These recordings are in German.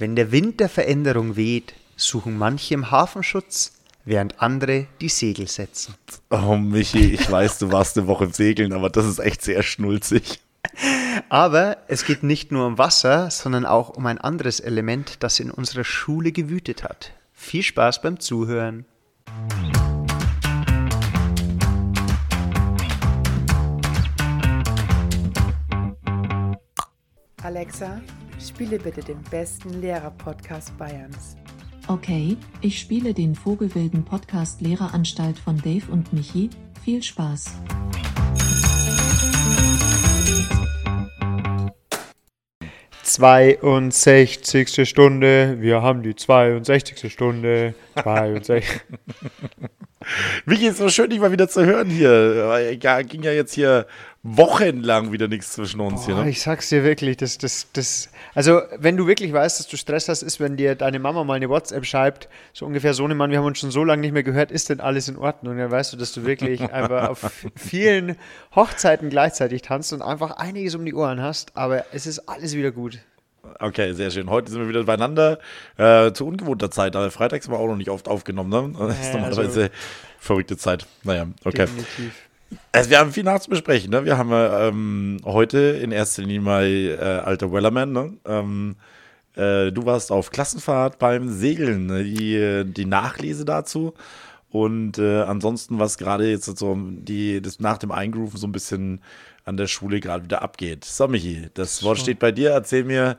Wenn der Wind der Veränderung weht, suchen manche im Hafenschutz, während andere die Segel setzen. Oh, Michi, ich weiß, du warst eine Woche segeln, aber das ist echt sehr schnulzig. Aber es geht nicht nur um Wasser, sondern auch um ein anderes Element, das in unserer Schule gewütet hat. Viel Spaß beim Zuhören. Alexa, spiele bitte den besten Lehrer-Podcast Bayerns. Okay, ich spiele den Vogelwilden Podcast Lehreranstalt von Dave und Michi. Viel Spaß. Zweiundsechzigste Stunde, wir haben die 62. Stunde. 62. Michi, ist so schön, dich mal wieder zu hören hier. Ja, ging ja jetzt hier wochenlang wieder nichts zwischen uns hier. Boah, Ne? ich sag's dir wirklich, das, das, das, also wenn du wirklich weißt, dass du Stress hast, ist, wenn dir deine Mama mal eine WhatsApp schreibt, so ungefähr so eine Mann, wir haben uns schon so lange nicht mehr gehört, ist denn alles in Ordnung? Und dann weißt du, dass du wirklich einfach auf vielen Hochzeiten gleichzeitig tanzt und einfach einiges um die Ohren hast, aber es ist alles wieder gut. Okay, sehr schön. Heute sind wir wieder beieinander. Äh, zu ungewohnter Zeit. Aber freitags haben wir auch noch nicht oft aufgenommen. Ne? Das ist normalerweise also- verrückte Zeit. Naja, okay. Definitiv. Also wir haben viel nachzubesprechen. Ne? Wir haben ähm, heute in erster Linie mal äh, alter Wellerman. Ne? Ähm, äh, du warst auf Klassenfahrt beim Segeln. Ne? Die, die Nachlese dazu. Und äh, ansonsten, was gerade jetzt so die, das nach dem Eingrooven so ein bisschen an der Schule gerade wieder abgeht. So, Michi, das Wort steht bei dir. Erzähl mir,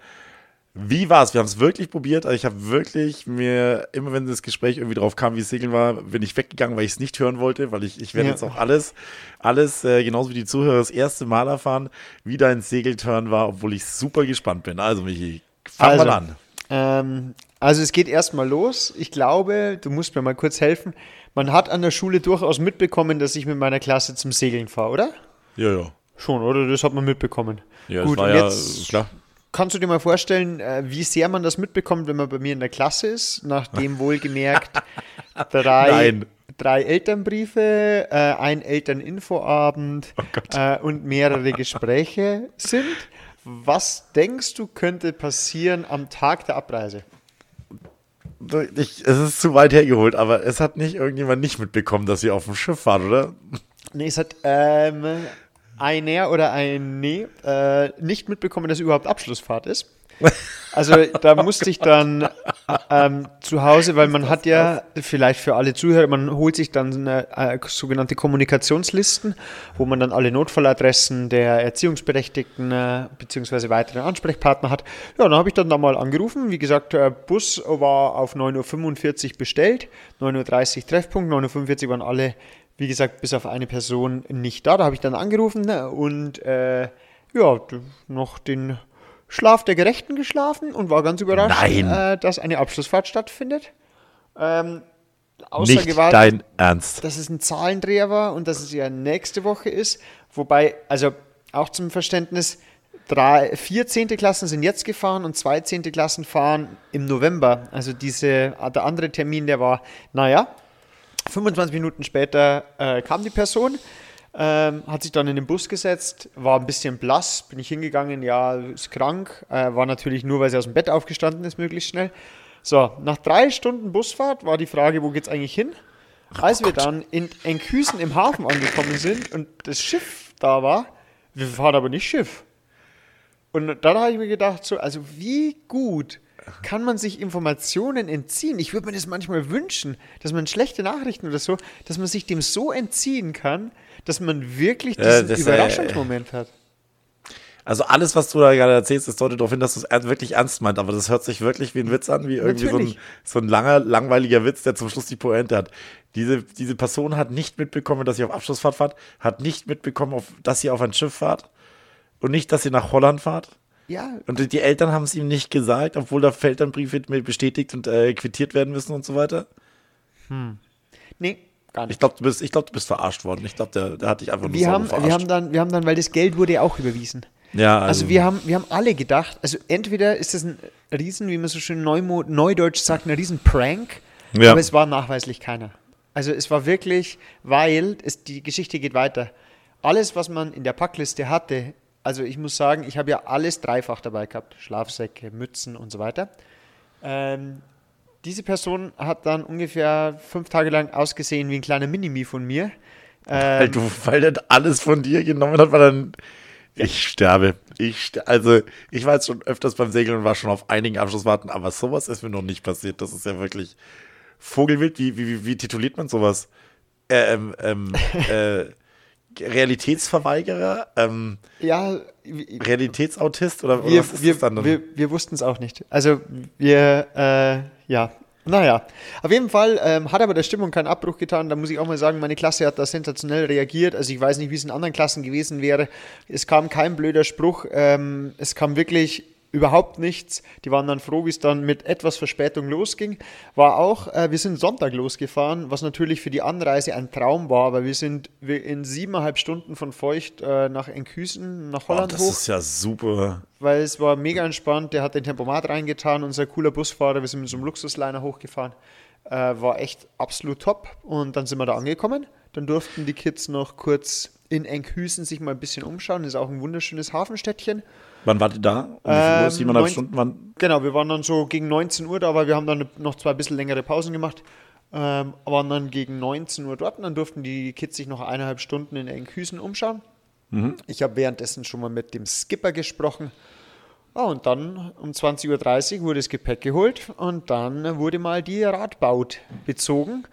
wie war es? Wir haben es wirklich probiert. Also ich habe wirklich mir, immer wenn das Gespräch irgendwie drauf kam, wie es Segeln war, bin ich weggegangen, weil ich es nicht hören wollte, weil ich, ich werde Ja. jetzt auch alles, alles, äh, genauso wie die Zuhörer, das erste Mal erfahren, wie dein Segelturn war, obwohl ich super gespannt bin. Also, Michi, fang Also, mal an. Ähm, also es geht erstmal los. Ich glaube, du musst mir mal kurz helfen. Man hat an der Schule durchaus mitbekommen, dass ich mit meiner Klasse zum Segeln fahre, oder? Ja, ja. Schon, oder? Das hat man mitbekommen. Ja, Gut, das war und ja jetzt klar. Kannst du dir mal vorstellen, äh, wie sehr man das mitbekommt, wenn man bei mir in der Klasse ist, nachdem wohlgemerkt drei, Nein. drei Elternbriefe, äh, ein Elterninfoabend Oh äh, und mehrere Gespräche sind. Was denkst du, könnte passieren am Tag der Abreise? Ich, es ist zu weit hergeholt, aber es hat nicht irgendjemand nicht mitbekommen, dass sie auf dem Schiff waren, oder? Nee, es hat ähm, einer oder eine äh, nicht mitbekommen, dass überhaupt Abschlussfahrt ist. Also da musste ich dann ähm, zu Hause, weil man hat ja, vielleicht für alle Zuhörer, man holt sich dann äh, äh, sogenannte Kommunikationslisten, wo man dann alle Notfalladressen der Erziehungsberechtigten äh, bzw. weiteren Ansprechpartner hat. Ja, dann habe ich dann da mal angerufen. Wie gesagt, der Bus war auf 9.45 Uhr bestellt, 9.30 Uhr Treffpunkt, 9.45 Uhr waren alle, wie gesagt, bis auf eine Person nicht da. Da habe ich dann angerufen ne, und äh, ja, noch den Schlaf der Gerechten geschlafen und war ganz überrascht. Äh, dass eine Abschlussfahrt stattfindet. Ähm, Nicht Gewalt, dein Ernst. dass es ein Zahlendreher war und dass es ja nächste Woche ist. Wobei, also auch zum Verständnis, drei, vier zehnte Klassen sind jetzt gefahren und zwei zehnte Klassen fahren im November. Also diese, der andere Termin, der war, naja, 25 Minuten später äh, kam die Person, ähm, hat sich dann in den Bus gesetzt, war ein bisschen blass, bin ich hingegangen, ja, ist krank, äh, war natürlich nur, weil sie aus dem Bett aufgestanden ist, möglichst schnell. So, nach drei Stunden Busfahrt war die Frage, wo geht's eigentlich hin? Als wir dann in Enkhuizen im Hafen angekommen sind und das Schiff da war, wir fahren aber nicht Schiff. Und dann habe ich mir gedacht, so, also wie gut kann man sich Informationen entziehen? Ich würde mir das manchmal wünschen, dass man schlechte Nachrichten oder so, dass man sich dem so entziehen kann, dass man wirklich diesen äh, Überraschungsmoment hat. Also alles, was du da gerade erzählst, das deutet darauf hin, dass du es wirklich ernst meint. Aber das hört sich wirklich wie ein Witz an, wie irgendwie so ein, so ein langer, langweiliger Witz, der zum Schluss die Pointe hat. Diese, diese Person hat nicht mitbekommen, dass sie auf Abschlussfahrt fahrt, hat nicht mitbekommen, auf, dass sie auf ein Schiff fahrt und nicht, dass sie nach Holland fahrt. Ja, Und die Eltern haben es ihm nicht gesagt, obwohl da Feldernbriefe mit bestätigt und äh, quittiert werden müssen und so weiter. nee, gar Ich nicht. glaube, du, bist- ich glaub, du bist verarscht worden. Ich glaube, der, der hat dich einfach nur Wir haben, verarscht. wir, haben dann, wir haben dann, weil das Geld wurde ja auch überwiesen. ja, Also wir haben, wir haben alle gedacht, also entweder ist das ein Riesen, wie man so schön Neumo, neudeutsch sagt, ein Riesen-Prank, Ja. aber es war nachweislich keiner. Also es war wirklich, weil es, die Geschichte geht weiter. Alles, was man in der Packliste hatte, also ich muss sagen, ich habe ja alles dreifach dabei gehabt. Schlafsäcke, Mützen und so weiter. Ähm, diese Person hat dann ungefähr fünf Tage lang ausgesehen wie ein kleiner Minimi von mir. Weil Ähm, du, weil der alles von dir genommen hat, weil dann. Ich sterbe. Ich also, ich war jetzt schon öfters beim Segeln und war schon auf einigen Abschlusswarten, aber sowas ist mir noch nicht passiert. Das ist ja wirklich Vogelwild. Wie, wie, wie, wie tituliert man sowas? Äh, ähm, ähm, äh, Realitätsverweigerer? Ähm, ja, Realitätsautist? Oder, oder wir, was ist wir, das dann? wir, wir wussten es auch nicht. Also wir, äh, ja, naja. Auf jeden Fall ähm, hat aber der Stimmung keinen Abbruch getan. Da muss ich auch mal sagen, meine Klasse hat da sensationell reagiert. Also ich weiß nicht, wie es in anderen Klassen gewesen wäre. Es kam kein blöder Spruch. Ähm, es kam wirklich überhaupt nichts. Die waren dann froh, wie es dann mit etwas Verspätung losging. War auch, äh, wir sind Sonntag losgefahren, was natürlich für die Anreise ein Traum war, weil wir sind in siebeneinhalb Stunden von Feucht äh, nach Enkhuizen, nach oh, Holland das hoch ist ja super. weil es war mega entspannt. Der hat den Tempomat reingetan, unser cooler Busfahrer. Wir sind mit so einem Luxusliner hochgefahren. Äh, war echt absolut top. Und dann sind wir da angekommen. Dann durften die Kids noch kurz in Enkhuizen sich mal ein bisschen umschauen. Das ist auch ein wunderschönes Hafenstädtchen. Wann wart ihr da? Um? Ähm, Siebeneinhalb Stunden? Wann? Genau, wir waren dann so gegen 19 Uhr da, weil wir haben dann noch zwei bisschen längere Pausen gemacht. Ähm, waren dann gegen 19 Uhr dort und dann durften die Kids sich noch eineinhalb Stunden in Enkhuizen umschauen. Ich habe währenddessen schon mal mit dem Skipper gesprochen. Ah, und dann um 20.30 Uhr wurde das Gepäck geholt und dann wurde mal die Radbaut bezogen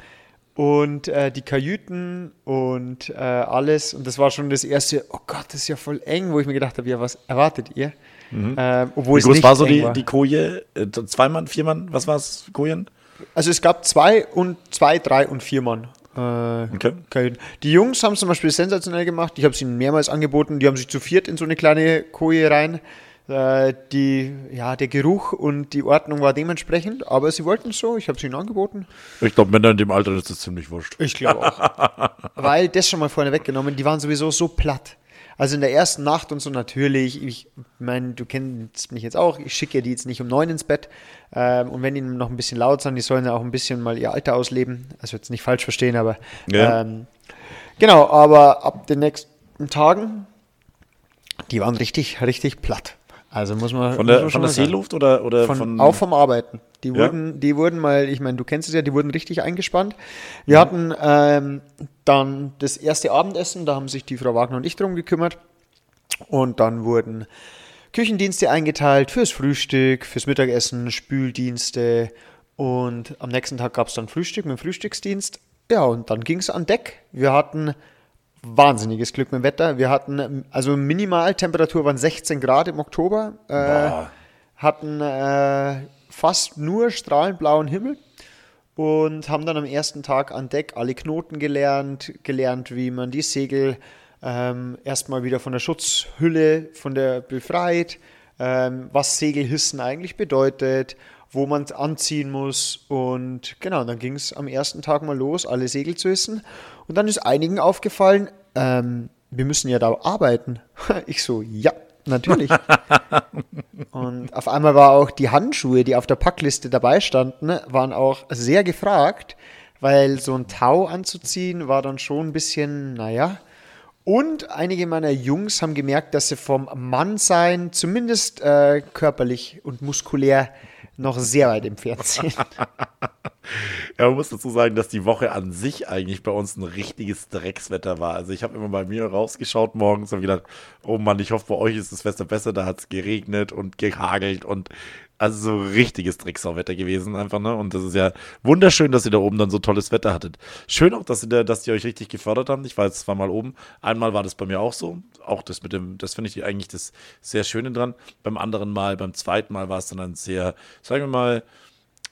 und äh, die Kajüten und äh, alles. Und das war schon das erste, oh Gott, das ist ja voll eng, wo ich mir gedacht habe, ja, was erwartet ihr? Ähm, obwohl Wie es groß nicht war so die, war. die Koje? Äh, Zwei Mann, vier Mann? Was war es? Kojen? Also es gab zwei und zwei, drei und vier Mann. Äh, Okay. Kajüten. Die Jungs haben es zum Beispiel sensationell gemacht. Ich habe es ihnen mehrmals angeboten. Die haben sich zu viert in so eine kleine Koje rein. Äh, die, ja, der Geruch und die Ordnung war dementsprechend, aber sie wollten es so. Ich habe es ihnen angeboten. Ich glaube, Männer in dem Alter ist das ziemlich wurscht. Ich glaube auch. Weil das schon mal vorne weggenommen, die waren sowieso so platt. Also in der ersten Nacht und so natürlich, ich meine, du kennst mich jetzt auch, ich schicke die jetzt nicht um neun ins Bett. Ähm, und wenn die noch ein bisschen laut sind, die sollen ja auch ein bisschen mal ihr Alter ausleben. Also jetzt nicht falsch verstehen, aber Ja. ähm, genau, aber ab den nächsten Tagen, die waren richtig, richtig platt. Also muss man Von der, man von der. Seeluft oder, oder Von, von. auch vom Arbeiten. Die Ja? wurden, die wurden mal, ich meine, du kennst es ja, die wurden richtig eingespannt. Wir hatten ähm, dann das erste Abendessen, da haben sich die Frau Wagner und ich drum gekümmert. Und dann wurden Küchendienste eingeteilt fürs Frühstück, fürs Mittagessen, Spüldienste. Und am nächsten Tag gab es dann Frühstück mit dem Frühstücksdienst. Ja, und dann ging es an Deck. Wir hatten wahnsinniges Glück mit dem Wetter. Wir hatten, also Minimaltemperatur waren 16 Grad im Oktober. Äh, hatten äh, fast nur strahlend blauen Himmel und haben dann am ersten Tag an Deck alle Knoten gelernt, gelernt, wie man die Segel ähm, erstmal wieder von der Schutzhülle von der befreit, ähm, was Segelhissen eigentlich bedeutet, wo man es anziehen muss und genau, dann ging es am ersten Tag mal los, alle Segel zu hissen und dann ist einigen aufgefallen, ähm, wir müssen ja da arbeiten. Ich so, ja, natürlich. Und auf einmal war auch die Handschuhe, die auf der Packliste dabei standen, waren auch sehr gefragt, weil so ein Tau anzuziehen war dann schon ein bisschen, naja. Und einige meiner Jungs haben gemerkt, dass sie vom Mannsein zumindest äh, körperlich und muskulär noch sehr weit entfernt sind. Ja, man muss dazu sagen, dass die Woche an sich eigentlich bei uns ein richtiges Dreckswetter war. Also ich habe immer bei mir rausgeschaut morgens und gedacht, oh Mann, ich hoffe, bei euch ist das Wetter besser. Da hat es geregnet und gehagelt und also so richtiges Drecksauwetter gewesen einfach, ne? Und das ist ja wunderschön, dass ihr da oben dann so tolles Wetter hattet. Schön auch, dass ihr, da, dass die euch richtig gefördert haben. Ich war jetzt zweimal oben. Einmal war das bei mir auch so. Auch das mit dem, das finde ich eigentlich das sehr Schöne dran. Beim anderen Mal, beim zweiten Mal war es dann ein sehr, sagen wir mal,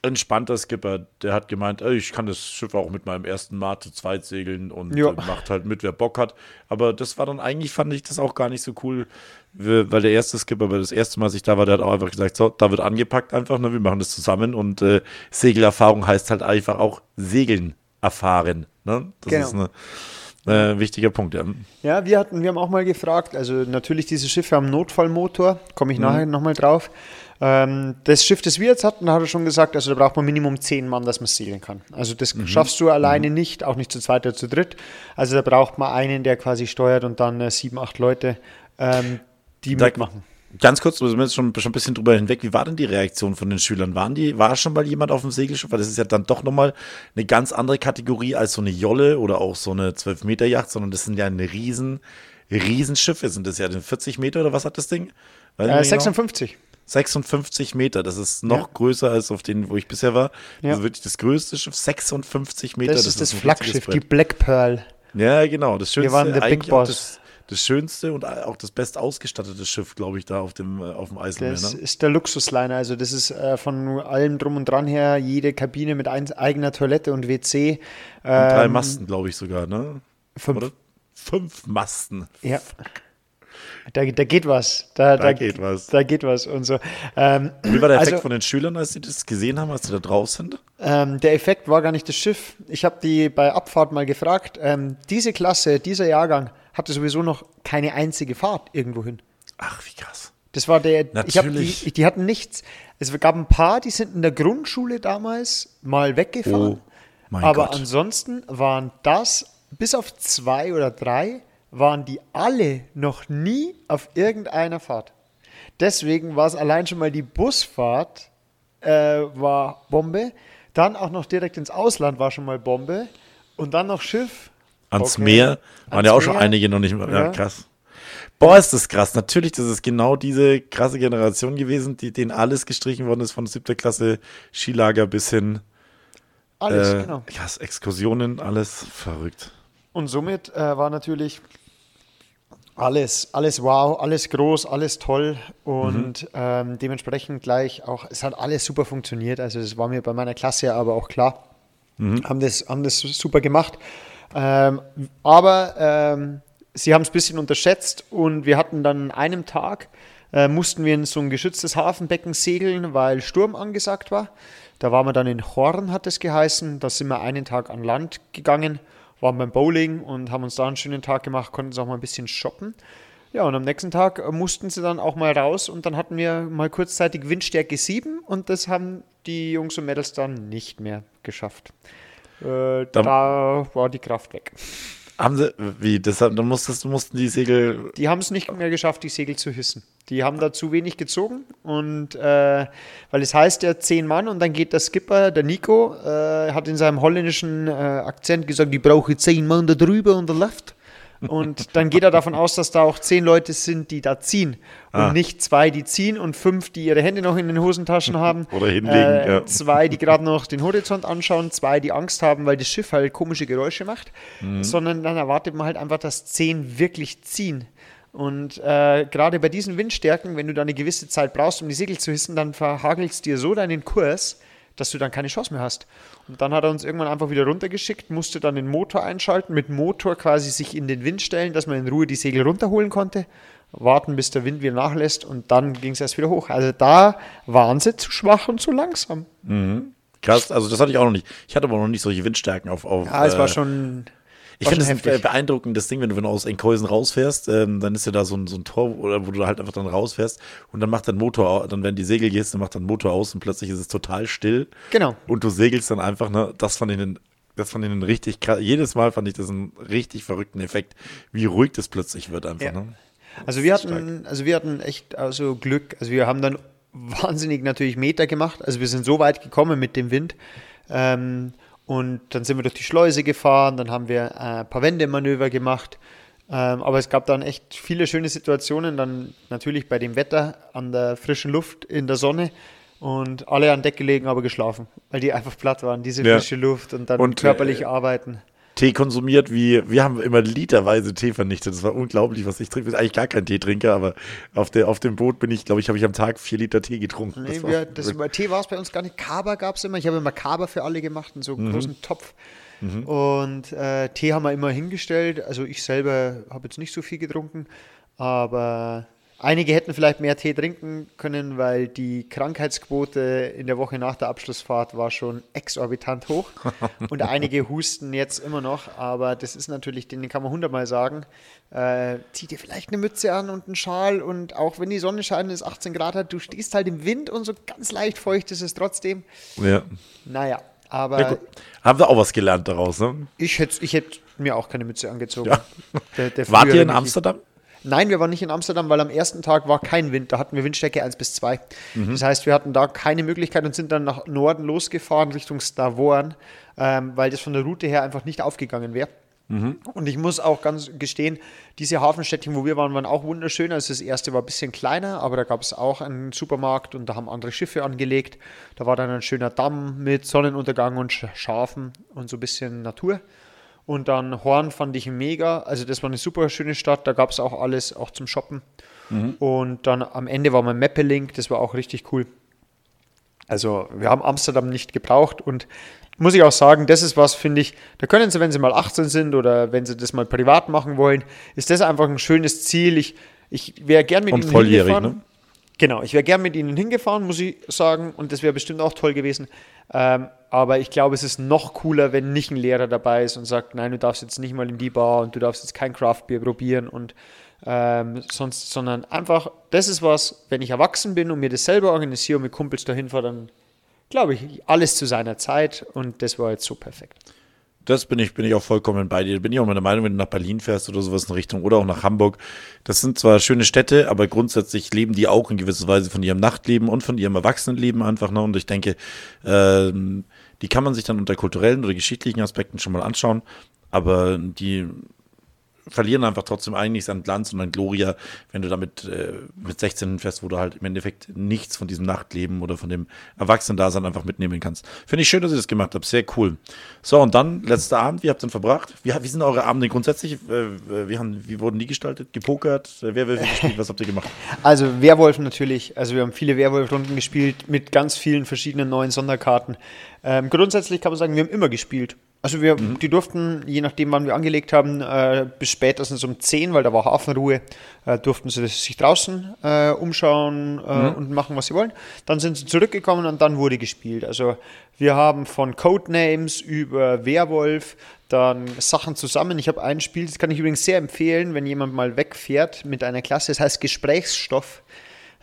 entspannter Skipper, der hat gemeint, ey, ich kann das Schiff auch mit meinem ersten Mal zu zweit segeln und äh, macht halt mit, wer Bock hat. Aber das war dann eigentlich, fand ich das auch gar nicht so cool, weil der erste Skipper, weil das erste Mal, als ich da war, der hat auch einfach gesagt, so, da wird angepackt einfach, ne, wir machen das zusammen und äh, Segelerfahrung heißt halt einfach auch Segeln erfahren. Ne? Das Genau. ist ein äh, wichtiger Punkt, ja. Ja, wir hatten, wir haben auch mal gefragt, also natürlich diese Schiffe haben Notfallmotor, komme ich nachher nochmal drauf. Ähm, das Schiff, das wir jetzt hatten, hat er schon gesagt, also da braucht man Minimum zehn Mann, dass man segeln kann. Also das schaffst du alleine nicht, auch nicht zu zweit oder zu dritt. Also da braucht man einen, der quasi steuert und dann äh, sieben, acht Leute, ähm, die Da- mitmachen. Ganz kurz, wir sind jetzt schon, schon ein bisschen drüber hinweg. Wie war denn die Reaktion von den Schülern? Waren die, war schon mal jemand auf dem Segelschiff? Weil das ist ja dann doch nochmal eine ganz andere Kategorie als so eine Jolle oder auch so eine 12-Meter-Yacht, sondern das sind ja eine riesen, Riesenschiffe. Sind das ja 40 Meter oder was hat das Ding? Äh, nicht genau. 56. 56 Meter, das ist noch Ja. größer als auf denen, wo ich bisher war. Ja. Also wirklich das größte Schiff, 56 Meter. Das, ist das richtiges Flaggschiff, die. Black Pearl. Ja, genau. Das schönste, waren der Big Boss. Das, das schönste und auch das best ausgestattete Schiff, glaube ich, da auf dem, äh, auf dem Eiselmeer. Das Ne? ist der Luxusliner. Also das ist äh, von allem drum und dran her, jede Kabine mit ein, eigener Toilette und WC. Und drei Ähm, Masten, glaube ich sogar, ne? Fünf. Oder? Fünf Masten. Ja. Da, da geht was. Da, Da geht was. Da geht was und so. Ähm, Wie war der Effekt also, von den Schülern, als sie das gesehen haben, als sie da drauf sind? ähm, der Effekt war gar nicht das Schiff. Ich habe die bei Abfahrt mal gefragt. Ähm, diese Klasse, dieser Jahrgang hatte sowieso noch keine einzige Fahrt irgendwo hin. Ach, wie krass. Das war der, Natürlich. die, die hatten nichts. Es gab ein paar, die sind in der Grundschule damals mal weggefahren. Oh, mein aber Gott. ansonsten waren das, bis auf zwei oder drei, waren die alle noch nie auf irgendeiner Fahrt. Deswegen war es allein schon mal die Busfahrt, äh, war Bombe. Dann auch noch direkt ins Ausland war schon mal Bombe. Und dann noch Schiff. Ans Okay. Meer waren Ans ja auch schon Meer. einige noch nicht mehr. Ja, Ja. krass. Boah, ist das krass. Natürlich, das ist genau diese krasse Generation gewesen, die, denen alles gestrichen worden ist, von siebter Klasse Skilager bis hin. Alles, äh, genau. Krass, Exkursionen, alles verrückt. Und somit äh, war natürlich alles, alles wow, alles groß, alles toll und ähm, dementsprechend gleich auch, es hat alles super funktioniert. Also das war mir bei meiner Klasse aber auch klar. Haben, das, haben das super gemacht. Ähm, aber ähm, sie haben es ein bisschen unterschätzt und wir hatten dann an einem Tag, äh, mussten wir in so ein geschütztes Hafenbecken segeln, weil Sturm angesagt war. Da waren wir dann in Horn, hat es geheißen. Da sind wir einen Tag an Land gegangen, waren beim Bowling und haben uns da einen schönen Tag gemacht, konnten uns auch mal ein bisschen shoppen. Ja, und am nächsten Tag äh, mussten sie dann auch mal raus und dann hatten wir mal kurzzeitig Windstärke 7 und das haben die Jungs und Mädels dann nicht mehr geschafft. Äh, da war die Kraft weg. Haben sie, wie, deshalb, dann musstest, mussten die Segel, Die haben es nicht mehr geschafft, die Segel zu hissen. Die haben da zu wenig gezogen und äh, weil es heißt ja zehn Mann und dann geht der Skipper, der Nico, äh, hat in seinem holländischen äh, Akzent gesagt, die brauche zehn Mann da drüber und da left. Und dann geht er davon aus, dass da auch zehn Leute sind, die da ziehen. Und Ah. nicht zwei, die ziehen und fünf, die ihre Hände noch in den Hosentaschen haben. Oder hinlegen, Äh, ja. Zwei, die gerade noch den Horizont anschauen, zwei, die Angst haben, weil das Schiff halt komische Geräusche macht. Mhm. Sondern dann erwartet man halt einfach, dass zehn wirklich ziehen. Und äh, gerade bei diesen Windstärken, wenn du da eine gewisse Zeit brauchst, um die Segel zu hissen, dann verhagelst dir so deinen Kurs, dass du dann keine Chance mehr hast. Und dann hat er uns irgendwann einfach wieder runtergeschickt, musste dann den Motor einschalten, mit Motor quasi sich in den Wind stellen, dass man in Ruhe die Segel runterholen konnte, warten, bis der Wind wieder nachlässt und dann ging es erst wieder hoch. Also da waren sie zu schwach und zu langsam. krass, also das hatte ich auch noch nicht. Ich hatte aber noch nicht solche Windstärken auf. auf Ja, es äh, war schon. Ich finde das ein beeindruckendes Ding, wenn du, wenn du aus Enkhäusen rausfährst, ähm, dann ist ja da so ein, so ein Tor, oder wo du halt einfach dann rausfährst und dann macht dein Motor, dann werden die Segel gehst, dann macht dein Motor aus und plötzlich ist es total still. Genau. Und du segelst dann einfach, ne, das fand ich einen, das fand ich einen richtig krass. Jedes Mal fand ich das einen richtig verrückten Effekt, wie ruhig das plötzlich wird einfach, Ja. ne? Also wir hatten, also wir hatten echt also Glück. Also wir haben dann wahnsinnig natürlich Meter gemacht. Also wir sind so weit gekommen mit dem Wind. Ähm, und dann sind wir durch die Schleuse gefahren, dann haben wir äh, ein paar Wendemanöver gemacht. Ähm, aber es gab dann echt viele schöne Situationen, dann natürlich bei dem Wetter, an der frischen Luft, in der Sonne und alle an Deck gelegen, aber geschlafen, weil die einfach platt waren, diese Ja. frische Luft und dann Und, körperlich äh, arbeiten. Tee konsumiert, wie wir haben immer literweise Tee vernichtet. Das war unglaublich, was ich trinke. Ich bin eigentlich gar kein Teetrinker, aber auf, der, auf dem Boot bin ich, glaube ich, habe ich am Tag vier Liter Tee getrunken. Nee, war wir, das, bei Tee war es bei uns gar nicht. Kaba gab es immer. Ich habe immer Kaba für alle gemacht, in so Mhm. einem großen Topf. Und äh, Tee haben wir immer hingestellt. Also ich selber habe jetzt nicht so viel getrunken, aber einige hätten vielleicht mehr Tee trinken können, weil die Krankheitsquote in der Woche nach der Abschlussfahrt war schon exorbitant hoch. Und einige husten jetzt immer noch, aber das ist natürlich, denen kann man hundertmal sagen, äh, zieh dir vielleicht eine Mütze an und einen Schal und auch wenn die Sonne scheint und es 18 Grad hat, du stehst halt im Wind und so ganz leicht feucht ist es trotzdem. ja. Naja, aber Ja. Haben wir auch was gelernt daraus, ne? ich hätte ich hätt mir auch keine Mütze angezogen. Ja. Der, der Wart ihr in. Amsterdam? Nein, wir waren nicht in Amsterdam, weil am ersten Tag war kein Wind. Da hatten wir Windstärke 1 bis 2. Das heißt, wir hatten da keine Möglichkeit und sind dann nach Norden losgefahren Richtung Stavoren, ähm, weil das von der Route her einfach nicht aufgegangen wäre. Und ich muss auch ganz gestehen, diese Hafenstädtchen, wo wir waren, waren auch wunderschön. Also das erste war ein bisschen kleiner, aber da gab es auch einen Supermarkt und da haben andere Schiffe angelegt. Da war dann ein schöner Damm mit Sonnenuntergang und Sch- Schafen und so ein bisschen Natur. Und dann Horn fand ich mega. Also das war eine super schöne Stadt. Da gab es auch alles, auch zum Shoppen. Und dann am Ende war mein Mappelink. Das war auch richtig cool. Also wir haben Amsterdam nicht gebraucht und muss ich auch sagen, das ist was, finde ich, da können sie, wenn sie mal 18 sind oder wenn sie das mal privat machen wollen, ist das einfach ein schönes Ziel. Ich, ich wäre gern mit Und ihnen volljährig, hingefahren. ne? Genau, ich wäre gern mit ihnen hingefahren, muss ich sagen, und das wäre bestimmt auch toll gewesen. Ähm, aber ich glaube, es ist noch cooler, wenn nicht ein Lehrer dabei ist und sagt, nein, du darfst jetzt nicht mal in die Bar und du darfst jetzt kein Craftbier probieren und ähm, sonst, sondern einfach, das ist was, wenn ich erwachsen bin und mir das selber organisiere und mit Kumpels dahin fahre, dann glaube ich, alles zu seiner Zeit und das war jetzt so perfekt. Das bin ich, bin ich auch vollkommen bei dir. Bin ich auch meiner Meinung, wenn du nach Berlin fährst oder sowas in Richtung oder auch nach Hamburg. Das sind zwar schöne Städte, aber grundsätzlich leben die auch in gewisser Weise von ihrem Nachtleben und von ihrem Erwachsenenleben einfach. Ne? Und ich denke, ähm, die kann man sich dann unter kulturellen oder geschichtlichen Aspekten schon mal anschauen. Aber die verlieren einfach trotzdem eigentlich an Glanz und an Gloria, wenn du damit äh, mit 16 fährst, wo du halt im Endeffekt nichts von diesem Nachtleben oder von dem Erwachsenen-Dasein einfach mitnehmen kannst. Finde ich schön, dass ihr das gemacht habt. Sehr cool. So, und dann, letzter Abend, wie habt ihr den verbracht? Wie, wie sind eure Abende grundsätzlich? Äh, wie, haben, wie wurden die gestaltet? Gepokert? Äh, Wer, wer, wer gespielt? Was habt ihr gemacht? Also Werwolf natürlich. Also wir haben viele Werwolf-Runden gespielt mit ganz vielen verschiedenen neuen Sonderkarten. Ähm, grundsätzlich kann man sagen, wir haben immer gespielt. Also wir, die durften, je nachdem wann wir angelegt haben, äh, bis spätestens um 10, weil da war Hafenruhe, äh, durften sie sich draußen äh, umschauen äh, und machen, was sie wollen. Dann sind sie zurückgekommen und dann wurde gespielt. Also wir haben von Codenames über Werwolf dann Sachen zusammen. Ich habe ein Spiel, das kann ich übrigens sehr empfehlen, wenn jemand mal wegfährt mit einer Klasse. Das heißt Gesprächsstoff.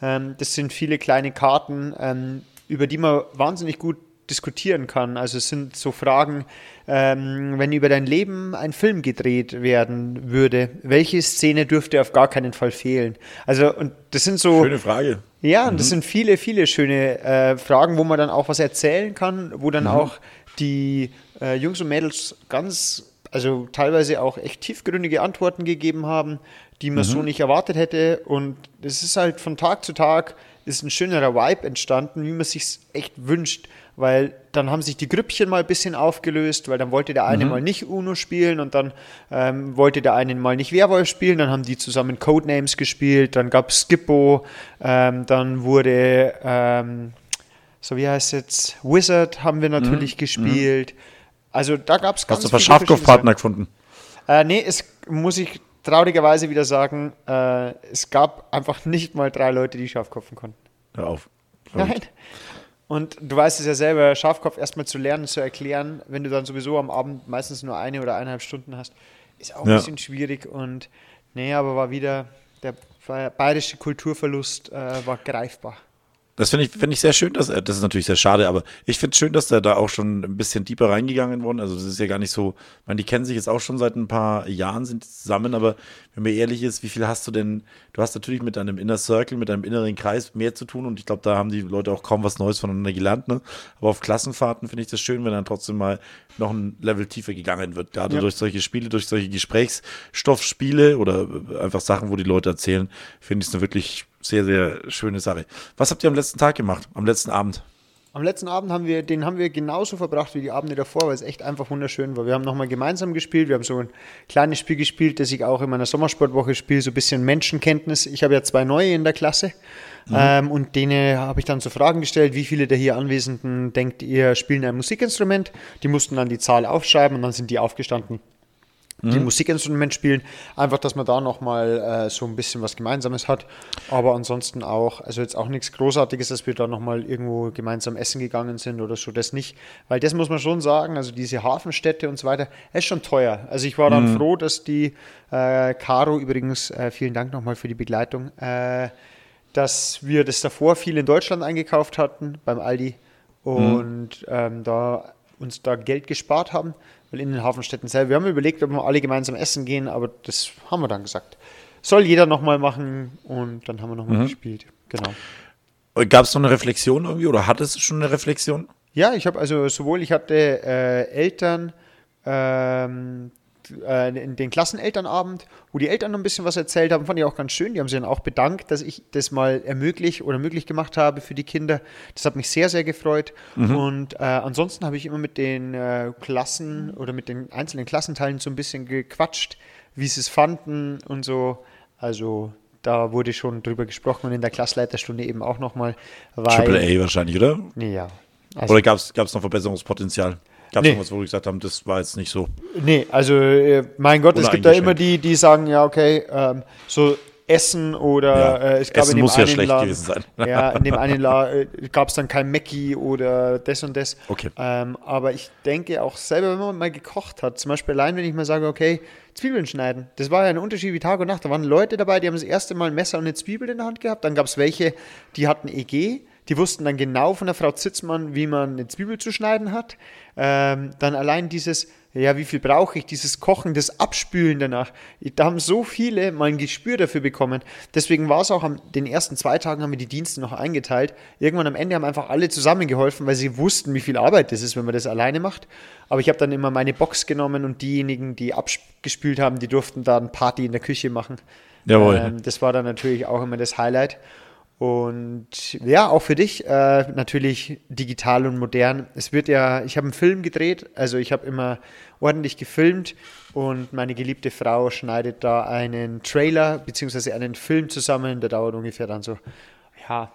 Ähm, das sind viele kleine Karten, ähm, über die man wahnsinnig gut diskutieren kann. Also es sind so Fragen, ähm, wenn über dein Leben ein Film gedreht werden würde, welche Szene dürfte auf gar keinen Fall fehlen? Also und das sind so Schöne Frage. ja, und das sind viele, viele schöne äh, Fragen, wo man dann auch was erzählen kann, wo dann auch die äh, Jungs und Mädels ganz, also teilweise auch echt tiefgründige Antworten gegeben haben, die man so nicht erwartet hätte. Und es ist halt von Tag zu Tag ist ein schönerer Vibe entstanden, wie man sich echt wünscht. Weil dann haben sich die Grüppchen mal ein bisschen aufgelöst, weil dann wollte der eine mal nicht Uno spielen und dann ähm, wollte der eine mal nicht Werwolf spielen, dann haben die zusammen Codenames gespielt, dann gab es Skippo, ähm, dann wurde, ähm, so wie heißt es jetzt, Wizard haben wir natürlich gespielt. Also da gab es ganz Hast du ein paar viele verschiedene Schafkopfpartner gefunden? Äh, nee, es muss ich traurigerweise wieder sagen, äh, es gab einfach nicht mal drei Leute, die Schafkopfen konnten. Hör auf. Nein. Und du weißt es ja selber, Schafkopf erstmal zu lernen, zu erklären, wenn du dann sowieso am Abend meistens nur eine oder eineinhalb Stunden hast, ist auch ein Ja. bisschen schwierig. Und nee, aber war wieder der bayerische Kulturverlust äh, war greifbar. Das finde ich, find ich sehr schön, dass er, das ist natürlich sehr schade, aber ich finde es schön, dass der da auch schon ein bisschen tiefer reingegangen worden. Also das ist ja gar nicht so, ich meine, die kennen sich jetzt auch schon seit ein paar Jahren, sind zusammen, aber wenn man ehrlich ist, wie viel hast du denn, du hast natürlich mit deinem Inner Circle, mit deinem inneren Kreis mehr zu tun und ich glaube, da haben die Leute auch kaum was Neues voneinander gelernt, ne? Aber auf Klassenfahrten finde ich das schön, wenn dann trotzdem mal noch ein Level tiefer gegangen wird. Gerade Ja. durch solche Spiele, durch solche Gesprächsstoffspiele oder einfach Sachen, wo die Leute erzählen, finde ich es eine wirklich sehr, sehr schöne Sache. Was habt ihr am letzten Tag gemacht? Am letzten Abend? Am letzten Abend haben wir, den haben wir genauso verbracht wie die Abende davor, weil es echt einfach wunderschön war. Wir haben nochmal gemeinsam gespielt, wir haben so ein kleines Spiel gespielt, das ich auch in meiner Sommersportwoche spiele, so ein bisschen Menschenkenntnis. Ich habe ja zwei neue in der Klasse ähm, und denen habe ich dann so Fragen gestellt, wie viele der hier Anwesenden denkt ihr spielen ein Musikinstrument? Die mussten dann die Zahl aufschreiben und dann sind die aufgestanden die ein Musikinstrument spielen. Einfach, dass man da nochmal äh, so ein bisschen was Gemeinsames hat. Aber ansonsten auch, also jetzt auch nichts Großartiges, dass wir da nochmal irgendwo gemeinsam essen gegangen sind oder so, das nicht. Weil das muss man schon sagen, also diese Hafenstädte und so weiter, ist schon teuer. Also ich war dann froh, dass die äh, Caro übrigens, äh, vielen Dank nochmal für die Begleitung, äh, dass wir das davor viel in Deutschland eingekauft hatten, beim Aldi. Und ähm, da uns da Geld gespart haben, weil in den Hafenstädten selber, wir haben überlegt, ob wir alle gemeinsam essen gehen, aber das haben wir dann gesagt. soll jeder nochmal machen und dann haben wir nochmal Mhm. gespielt. Genau. Gab es noch eine Reflexion irgendwie oder hattest du schon eine Reflexion? Ja, ich habe also sowohl, ich hatte äh, Eltern, ähm, äh, in den Klassenelternabend, wo die Eltern noch ein bisschen was erzählt haben, fand ich auch ganz schön. Die haben sich dann auch bedankt, dass ich das mal ermöglicht oder möglich gemacht habe für die Kinder. Das hat mich sehr, sehr gefreut. Und äh, ansonsten habe ich immer mit den äh, Klassen oder mit den einzelnen Klassenteilen so ein bisschen gequatscht, wie sie es fanden und so. Also da wurde schon drüber gesprochen und in der Klassleiterstunde eben auch nochmal. Triple A wahrscheinlich, oder? Ja. Also, Oder gab es noch Verbesserungspotenzial? Gab es Nee. irgendwas, wo wir gesagt haben, das war jetzt nicht so. Nee, also äh, mein Gott, es gibt da immer die, die sagen, ja, okay, ähm, so Essen oder Ja, äh, es gab Essen in dem muss ja einen schlecht Laden, gewesen sein. Ja, in dem einen Laden äh, gab es dann kein Mackie oder das und das. Okay. Ähm, aber ich denke auch selber, wenn man mal gekocht hat, zum Beispiel allein, wenn ich mal sage, okay, Zwiebeln schneiden, das war ja ein Unterschied wie Tag und Nacht. Da waren Leute dabei, die haben das erste Mal ein Messer und eine Zwiebel in der Hand gehabt. Dann gab es welche, die hatten EG, die wussten dann genau von der Frau Zitzmann, wie man eine Zwiebel zu schneiden hat. Ähm, dann allein dieses, ja, wie viel brauche ich, dieses Kochen, das Abspülen danach. Da haben so viele mal ein Gespür dafür bekommen. Deswegen war es auch an den ersten zwei Tagen haben wir die Dienste noch eingeteilt. Irgendwann am Ende haben einfach alle zusammengeholfen, weil sie wussten, wie viel Arbeit das ist, wenn man das alleine macht. Aber ich habe dann immer meine Box genommen und diejenigen, die abgespült haben, die durften dann Party in der Küche machen. Jawohl. Ähm, das war dann natürlich auch immer das Highlight. Und ja, auch für dich äh, natürlich digital und modern. Es wird ja, ich habe einen Film gedreht, also ich habe immer ordentlich gefilmt und meine geliebte Frau schneidet da einen Trailer bzw. einen Film zusammen, der dauert ungefähr dann so, ja,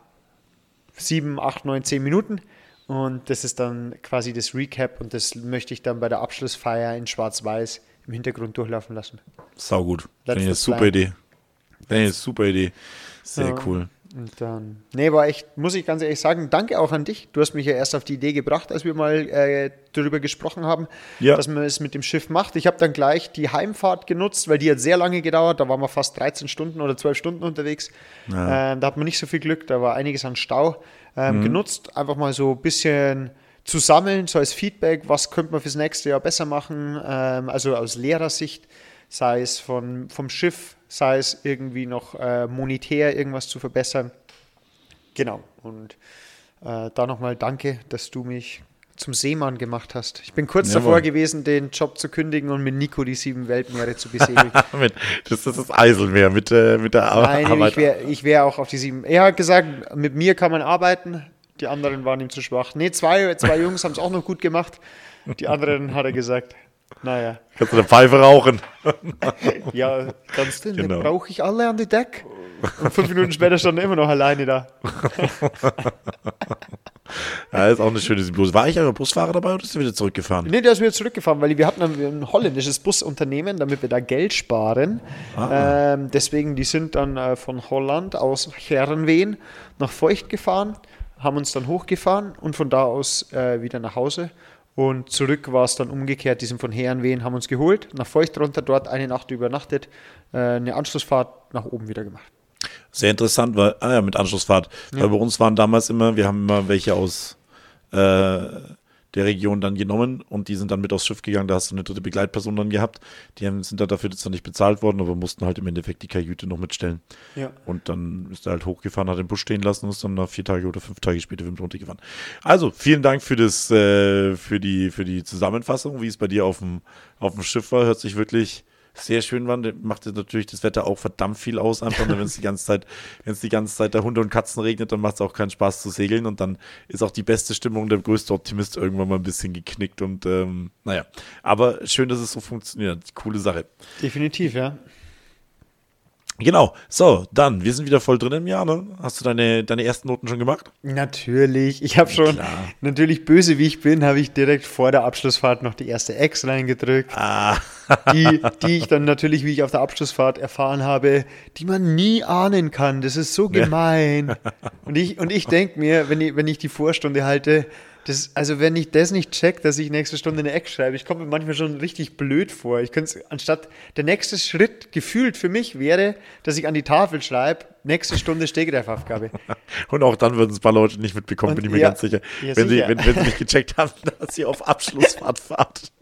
sieben, acht, neun, zehn Minuten. Und das ist dann quasi das Recap und das möchte ich dann bei der Abschlussfeier in Schwarz-Weiß im Hintergrund durchlaufen lassen. Sau gut. Finde ich eine super. Idee. Finde ich eine super Idee. Sehr Ja. cool. Und dann, nee, war echt, muss ich ganz ehrlich sagen, danke auch an dich. Du hast mich ja erst auf die Idee gebracht, als wir mal äh, darüber gesprochen haben, Ja. dass man es mit dem Schiff macht. Ich habe dann gleich die Heimfahrt genutzt, weil die hat sehr lange gedauert. Da waren wir fast 13 Stunden oder 12 Stunden unterwegs. Ähm, da hat man nicht so viel Glück, da war einiges an Stau. Ähm, Genutzt, einfach mal so ein bisschen zu sammeln, so als Feedback, was könnte man fürs nächste Jahr besser machen, ähm, also aus Lehrersicht, sei es von, vom Schiff, sei es irgendwie noch äh, monetär irgendwas zu verbessern. Genau. Und äh, da nochmal danke, dass du mich zum Seemann gemacht hast. Ich bin kurz Jawohl. davor gewesen, den Job zu kündigen und mit Nico die sieben Weltmeere zu besegeln. Das ist das Eiselmeer mit, äh, mit der Ar Nein, Arbeit. ich wäre wär auch auf die sieben. Er hat gesagt, mit mir kann man arbeiten. Die anderen waren ihm zu schwach. Nee, zwei, zwei Jungs haben es auch noch gut gemacht. Die anderen hat er gesagt, naja, Kannst du eine Pfeife rauchen? ja, kannst du, Genau. dann brauche ich alle an die Deck. Und fünf Minuten später stand er immer noch alleine da. Ja, ist auch eine schöne Symbiose. War ich aber Busfahrer dabei oder ist du wieder zurückgefahren? Nee, der ist wieder zurückgefahren, weil wir hatten ein, ein holländisches Busunternehmen, damit wir da Geld sparen. Ah. Ähm, deswegen, die sind dann äh, von Holland aus Herrenwehen nach Feucht gefahren, haben uns dann hochgefahren und von da aus äh, wieder nach Hause. Und zurück war es dann umgekehrt, die sind von Herrenwehen, haben uns geholt, nach Feucht runter, dort eine Nacht übernachtet, äh, eine Anschlussfahrt nach oben wieder gemacht. Sehr interessant, weil, ah ja, mit Anschlussfahrt. Weil bei uns waren damals immer, wir haben immer welche aus äh, der Region dann genommen und die sind dann mit aufs Schiff gegangen. Da hast du eine dritte Begleitperson dann gehabt. Die haben, sind dann dafür jetzt noch nicht bezahlt worden, aber mussten halt im Endeffekt die Kajüte noch mitstellen. Ja. Und dann ist er halt hochgefahren, hat den Bus stehen lassen und ist dann nach vier Tage oder fünf Tage später wieder runtergefahren. Also, vielen Dank für das, äh, für die, für die Zusammenfassung, wie es bei dir auf dem, auf dem Schiff war. Hört sich wirklich sehr schön an. Macht jetzt natürlich das Wetter auch verdammt viel aus, einfach, wenn es die ganze Zeit, wenn es die ganze Zeit der Hunde und Katzen regnet, dann macht es auch keinen Spaß zu segeln und dann ist auch die beste Stimmung, der größte Optimist irgendwann mal ein bisschen geknickt und ähm, naja. Aber schön, dass es so funktioniert. Coole Sache. Definitiv, ja. Genau. So, dann, wir sind wieder voll drin im Jahr, ne? Hast du deine, deine ersten Noten schon gemacht? Natürlich. Ich habe schon, Klar. natürlich böse wie ich bin, habe ich direkt vor der Abschlussfahrt noch die erste Ex reingedrückt. Ah, die, die ich dann natürlich, wie ich auf der Abschlussfahrt erfahren habe, die man nie ahnen kann. Das ist so gemein. Und ich, und ich denke mir, wenn ich, wenn ich die Vorstunde halte, Das, also wenn ich das nicht check, dass ich nächste Stunde eine Eck schreibe, ich komme mir manchmal schon richtig blöd vor. Ich könnte anstatt der nächste Schritt gefühlt für mich wäre, dass ich an die Tafel schreibe, nächste Stunde Stegreifaufgabe. Und auch dann würden es ein paar Leute nicht mitbekommen, Und bin ich mir ja, ganz sicher. ja, wenn, sicher. Sie, wenn, wenn sie nicht gecheckt haben, dass sie auf Abschlussfahrt fahrt.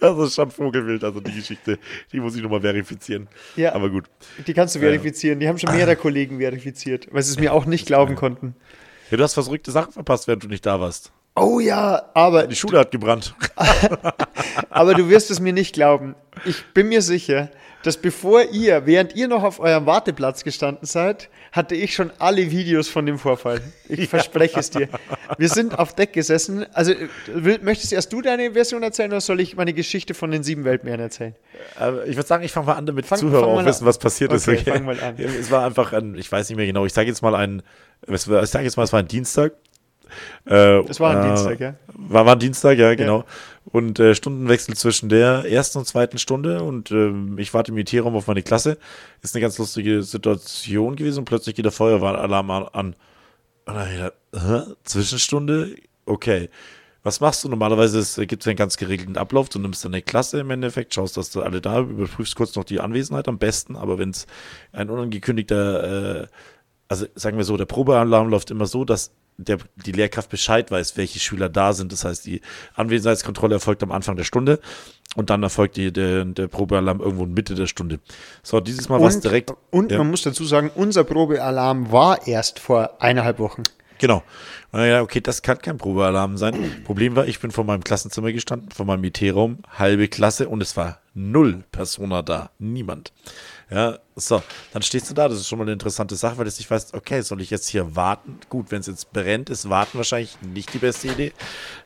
Das ist schon Vogelwild, also die Geschichte, die muss ich nochmal verifizieren. Ja. Aber gut. Die kannst du verifizieren. Die haben schon mehrere Kollegen verifiziert, weil sie es mir auch nicht glauben konnten. Ja, du hast verrückte Sachen verpasst, während du nicht da warst. Oh ja, aber Die Schule hat gebrannt. Aber du wirst es mir nicht glauben. Ich bin mir sicher, dass bevor ihr, während ihr noch auf eurem Warteplatz gestanden seid, hatte ich schon alle Videos von dem Vorfall. Ich verspreche es dir. Wir sind auf Deck gesessen. Also, möchtest erst du deine Version erzählen oder soll ich meine Geschichte von den sieben Weltmeeren erzählen? Aber ich würde sagen, ich fange mal an, damit Fang- Zuhörer fang auch wissen, was passiert ist. Okay, fang mal an. Es war einfach ein, ich weiß nicht mehr genau, ich sage jetzt mal ein, ich sage jetzt mal, es war ein Dienstag. Äh, Es war ein äh, Dienstag, ja. War, war ein Dienstag, ja, genau. Und äh, Stundenwechsel zwischen der ersten und zweiten Stunde und ähm, ich warte im IT-Raum auf meine Klasse. Ist eine ganz lustige Situation gewesen und plötzlich geht der Feuerwehralarm an. Und dann gedacht, hä? Zwischenstunde? Okay. Was machst du? Normalerweise gibt es einen ganz geregelten Ablauf. Du nimmst deine Klasse im Endeffekt, schaust, dass du alle da, überprüfst kurz noch die Anwesenheit am besten. Aber wenn es ein unangekündigter, äh, also sagen wir so, der Probealarm läuft immer so, dass der, die Lehrkraft Bescheid weiß, welche Schüler da sind. Das heißt, die Anwesenheitskontrolle erfolgt am Anfang der Stunde und dann erfolgt die, der, der Probealarm irgendwo in Mitte der Stunde. So, dieses Mal war es direkt. und ja. man muss dazu sagen, unser Probealarm war erst vor eineinhalb Wochen. Genau. Und dann, okay, das kann kein Probealarm sein. Problem war, ich bin vor meinem Klassenzimmer gestanden, vor meinem IT-Raum, halbe Klasse und es war null Persona da. Niemand. Ja, so, dann stehst du da. Das ist schon mal eine interessante Sache, weil du nicht weißt, okay, soll ich jetzt hier warten? Gut, wenn es jetzt brennt, ist warten wahrscheinlich nicht die beste Idee.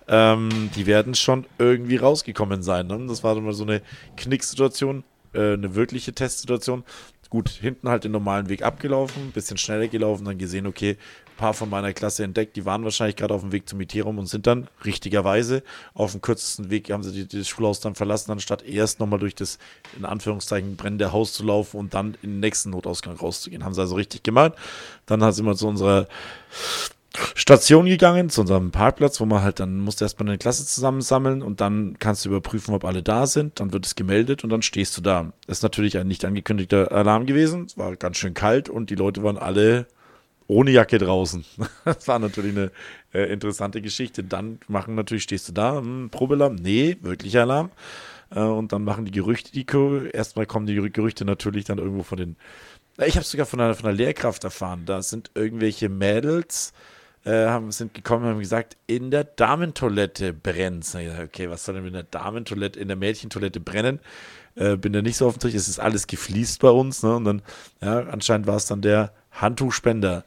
Ähm, die werden schon irgendwie rausgekommen sein. Ne? Das war dann mal so eine Knicksituation, äh, eine wirkliche Testsituation. Gut, hinten halt den normalen Weg abgelaufen, bisschen schneller gelaufen, dann gesehen, okay, paar von meiner Klasse entdeckt, die waren wahrscheinlich gerade auf dem Weg zum IT-Raum und sind dann richtigerweise auf dem kürzesten Weg, haben sie die, das Schulhaus dann verlassen, anstatt erst nochmal durch das, in Anführungszeichen, brennende Haus zu laufen und dann in den nächsten Notausgang rauszugehen. Haben sie also richtig gemacht. Dann sind wir zu unserer Station gegangen, zu unserem Parkplatz, wo man halt dann musste erstmal eine Klasse zusammensammeln und dann kannst du überprüfen, ob alle da sind. Dann wird es gemeldet und dann stehst du da. Das ist natürlich ein nicht angekündigter Alarm gewesen. Es war ganz schön kalt und die Leute waren alle ohne Jacke draußen. Das war natürlich eine äh, interessante Geschichte. Dann machen natürlich, stehst du da, hm, Probealarm? Nee, wirklicher Alarm. Äh, und dann machen die Gerüchte, die erstmal kommen die Gerüchte natürlich dann irgendwo von den. Ich habe sogar von einer, von einer Lehrkraft erfahren. Da sind irgendwelche Mädels, äh, haben, sind gekommen und haben gesagt, in der Damentoilette brennt Okay, was soll denn in der Damentoilette, in der Mädchentoilette brennen? Äh, bin da nicht so Tisch. Es ist alles gefliest bei uns. Ne? Und dann, ja, anscheinend war es dann der Handtuchspender.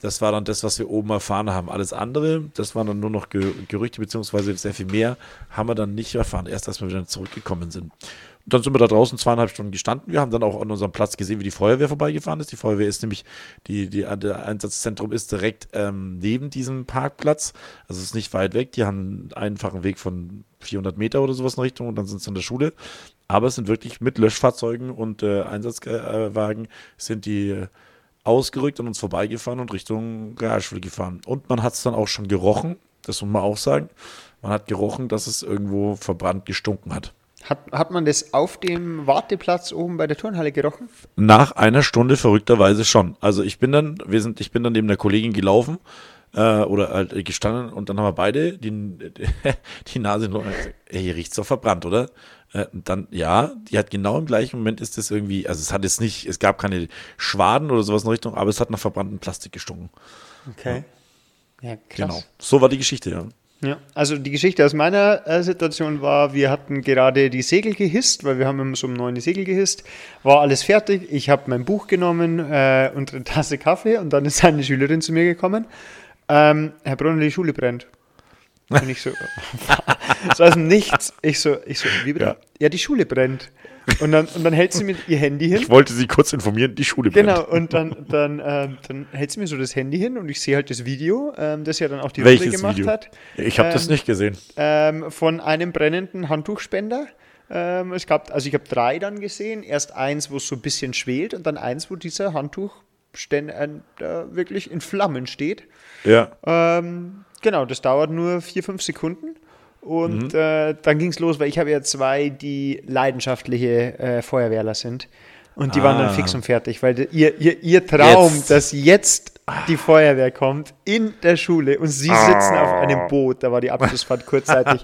Das war dann das, was wir oben erfahren haben. Alles andere, das waren dann nur noch Ge Gerüchte, beziehungsweise sehr viel mehr, haben wir dann nicht erfahren, erst als wir wieder zurückgekommen sind. Und dann sind wir da draußen zweieinhalb Stunden gestanden. Wir haben dann auch an unserem Platz gesehen, wie die Feuerwehr vorbeigefahren ist. Die Feuerwehr ist nämlich, die, die, der Einsatzzentrum ist direkt ähm, neben diesem Parkplatz. Also es ist nicht weit weg. Die haben einen einfachen Weg von 400 Meter oder sowas in Richtung und dann sind sie in der Schule. Aber es sind wirklich mit Löschfahrzeugen und äh, Einsatzwagen sind die äh, ausgerückt an uns vorbeigefahren und Richtung Realschule gefahren. Und man hat es dann auch schon gerochen, das muss man auch sagen. Man hat gerochen, dass es irgendwo verbrannt gestunken hat. Hat, hat man das auf dem Warteplatz oben bei der Turnhalle gerochen? Nach einer Stunde verrückterweise schon. Also ich bin dann, wir sind, ich bin dann neben der Kollegin gelaufen äh, oder halt gestanden und dann haben wir beide die, die Nase in und ey, hier riecht's doch verbrannt, oder? Äh, dann, ja, die hat genau im gleichen Moment ist das irgendwie, also es hat jetzt nicht, es gab keine Schwaden oder sowas in Richtung, aber es hat nach verbranntem Plastik gestunken. Okay. Ja, krass. Genau. So war die Geschichte, ja. Ja, also die Geschichte aus meiner äh, Situation war, wir hatten gerade die Segel gehisst, weil wir haben immer so um neun die Segel gehisst, war alles fertig, ich habe mein Buch genommen äh, und eine Tasse Kaffee und dann ist eine Schülerin zu mir gekommen, ähm, Herr Brunner, die Schule brennt. Und ich so, so aus dem Nichts, ich so, ich so, wie bitte? Ja. Ja. die Schule brennt. Und dann, und dann hält sie mir ihr Handy hin. Ich wollte sie kurz informieren, die Schule brennt. Genau, und dann, dann, ähm, dann hält sie mir so das Handy hin und ich sehe halt das Video, ähm, das ja dann auch die Runde Welches gemacht Video? hat. Ich habe das Ähm, nicht gesehen. ähm, von einem brennenden Handtuchspender. Ähm, es gab, also ich habe drei dann gesehen. Erst eins, wo es so ein bisschen schwelt und dann eins, wo dieser Handtuchständer äh, wirklich in Flammen steht. Ja. Ähm, Genau, das dauert nur vier, fünf Sekunden. Und äh, dann ging es los, weil ich habe ja zwei, die leidenschaftliche äh, Feuerwehrler sind. Und die waren dann Ah. fix und fertig, weil ihr, ihr, ihr Traum, Jetzt. dass jetzt die Feuerwehr kommt in der Schule und sie sitzen auf einem Boot, da war die Abschlussfahrt kurzzeitig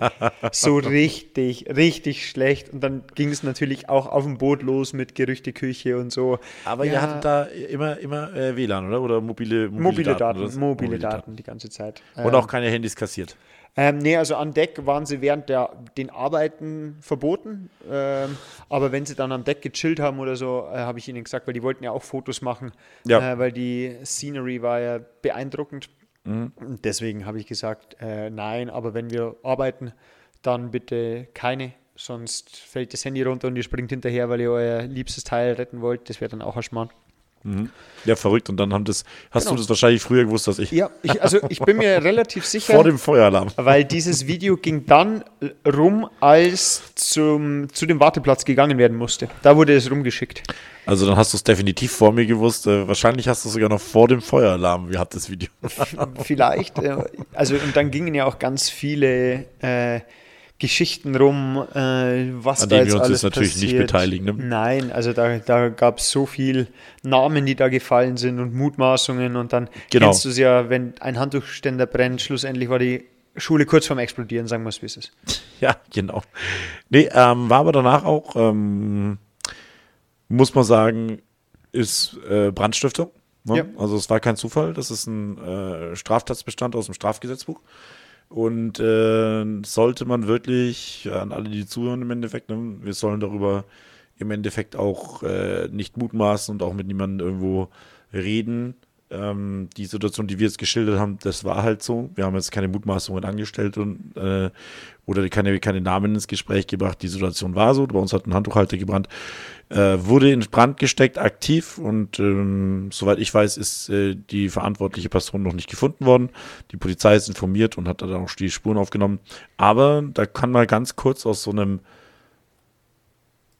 so richtig, richtig schlecht. Und dann ging es natürlich auch auf dem Boot los mit Gerüchteküche und so. Aber ihr Ja. hattet da immer, immer äh, WLAN, oder? Oder mobile, mobile, Mobile Daten? Daten, oder? mobile Daten die ganze Zeit. Und auch keine Handys kassiert. Ähm, nee, also an Deck waren sie während der, den Arbeiten verboten. Ähm, aber wenn sie dann am Deck gechillt haben oder so, äh, habe ich ihnen gesagt, weil die wollten ja auch Fotos machen, Ja. äh, weil die Scenery war ja beeindruckend. Mhm. Und deswegen habe ich gesagt, äh, nein, aber wenn wir arbeiten, dann bitte keine. Sonst fällt das Handy runter und ihr springt hinterher, weil ihr euer liebstes Teil retten wollt. Das wäre dann auch ein Schmarrn. Ja, verrückt. Und dann haben das, hast Genau. du das wahrscheinlich früher gewusst als ich. Ja, ich, also ich bin mir relativ sicher. Vor dem Feueralarm. Weil dieses Video ging dann rum, als zum, zu dem Warteplatz gegangen werden musste. Da wurde es rumgeschickt. Also dann hast du es definitiv vor mir gewusst. Äh, wahrscheinlich hast du es sogar noch vor dem Feueralarm gehabt, das Video. Vielleicht. Äh, also und dann gingen ja auch ganz viele äh, Geschichten rum, äh, was An da denen jetzt wir uns alles jetzt natürlich nicht passiert. beteiligen, ne? Nein, also da, da gab es so viel Namen, die da gefallen sind und Mutmaßungen und dann Genau. kennst du es ja, wenn ein Handtuchständer brennt, schlussendlich war die Schule kurz vorm Explodieren, sagen wir es, wie es ist. Ja, genau. Nee, ähm, war aber danach auch, ähm, muss man sagen, ist äh, Brandstiftung. Ne? Ja. Also es war kein Zufall, das ist ein äh, Straftatsbestand aus dem Strafgesetzbuch. Und äh, sollte man wirklich, an alle, die zuhören im Endeffekt, ne, wir sollen darüber im Endeffekt auch äh, nicht mutmaßen und auch mit niemandem irgendwo reden. Ähm, die Situation, die wir jetzt geschildert haben, das war halt so. Wir haben jetzt keine Mutmaßungen angestellt und äh, oder keine, keine Namen ins Gespräch gebracht. Die Situation war so. Bei uns hat ein Handtuchhalter gebrannt, äh, wurde in Brand gesteckt, aktiv und ähm, soweit ich weiß, ist äh, die verantwortliche Person noch nicht gefunden worden. Die Polizei ist informiert und hat dann auch die Spuren aufgenommen. Aber da kann man ganz kurz aus so einem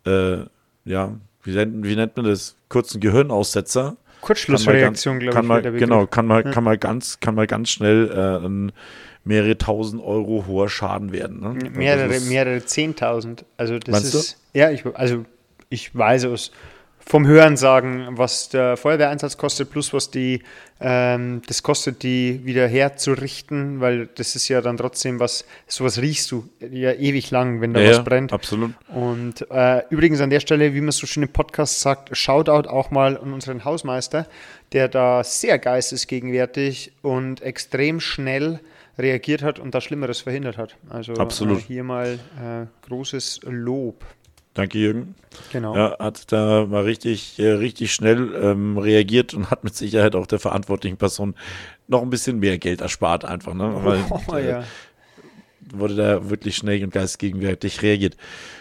äh, ja, wie nennt, wie nennt man das? Kurzen Gehirnaussetzer. Kurzschlussreaktion, glaube kann ich. der Begriff. genau, kann man, kann man ganz, kann man ganz schnell äh, ein mehrere tausend Euro hoher Schaden werden. Ne? Also Mehrere, das ist- mehrere Zehntausend. Also das Meinst du? ist. Ja, ich, also ich weiß aus vom Hören sagen, was der Feuerwehreinsatz kostet, plus was die ähm, das kostet, die wieder herzurichten, weil das ist ja dann trotzdem was, sowas riechst du ja ewig lang, wenn da Ja, was brennt. absolut. Und äh, übrigens an der Stelle, wie man so schön im Podcast sagt, Shoutout auch mal an unseren Hausmeister, der da sehr geistesgegenwärtig und extrem schnell reagiert hat und da Schlimmeres verhindert hat. Also. Äh, hier mal äh, großes Lob. Danke, Jürgen. Genau. Ja, hat da mal richtig, äh, richtig schnell ähm, reagiert und hat mit Sicherheit auch der verantwortlichen Person noch ein bisschen mehr Geld erspart, einfach. Ne? Weil, Oh, äh, ja. wurde da wirklich schnell und geistgegenwärtig reagiert.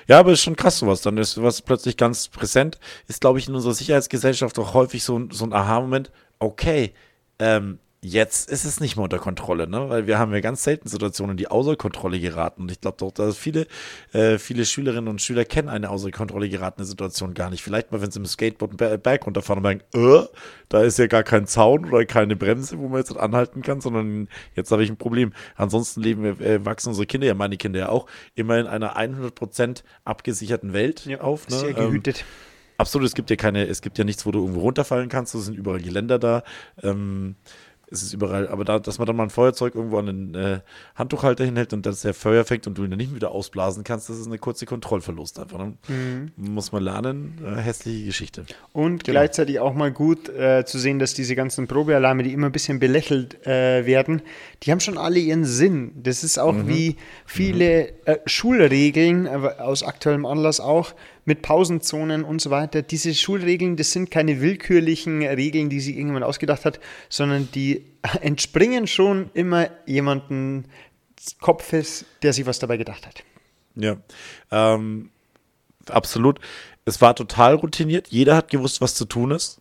Ja, aber ist schon krass sowas. Dann ist was plötzlich ganz präsent. Ist, glaube ich, in unserer Sicherheitsgesellschaft auch häufig so, ein- so ein Aha-Moment. Okay, ähm, jetzt ist es nicht mehr unter Kontrolle, ne? Weil wir haben ja ganz selten Situationen, die außer Kontrolle geraten. Und ich glaube doch, dass viele, äh, viele Schülerinnen und Schüler kennen eine außer Kontrolle geratene Situation gar nicht. Vielleicht mal, wenn sie mit dem Skateboard einen Ber- Berg runterfahren und merken, äh, da ist ja gar kein Zaun oder keine Bremse, wo man jetzt anhalten kann, sondern jetzt habe ich ein Problem. Ansonsten leben wir, äh, wachsen unsere Kinder, ja meine Kinder ja auch, immer in einer 100% abgesicherten Welt Ja, auf. Ne? Sehr Ähm, gehütet. Absolut, es gibt ja keine, es gibt ja nichts, wo du irgendwo runterfallen kannst. Es sind überall Geländer da. Ähm, es ist überall, aber da, dass man dann mal ein Feuerzeug irgendwo an den äh, Handtuchhalter hinhält und dass der Feuer fängt und du ihn dann nicht wieder ausblasen kannst, das ist eine kurze Kontrollverlust einfach. Ne? Mhm. Muss man lernen. Äh, hässliche Geschichte. Und Genau. gleichzeitig auch mal gut äh, zu sehen, dass diese ganzen Probealarme, die immer ein bisschen belächelt äh, werden, die haben schon alle ihren Sinn. Das ist auch Mhm. wie viele äh, Schulregeln, aus aktuellem Anlass auch, mit Pausenzonen und so weiter. Diese Schulregeln, das sind keine willkürlichen Regeln, die sie irgendjemand ausgedacht hat, sondern die entspringen schon immer jemanden Kopfes, der sich was dabei gedacht hat. Ja, ähm, absolut. Es war total routiniert. Jeder hat gewusst, was zu tun ist.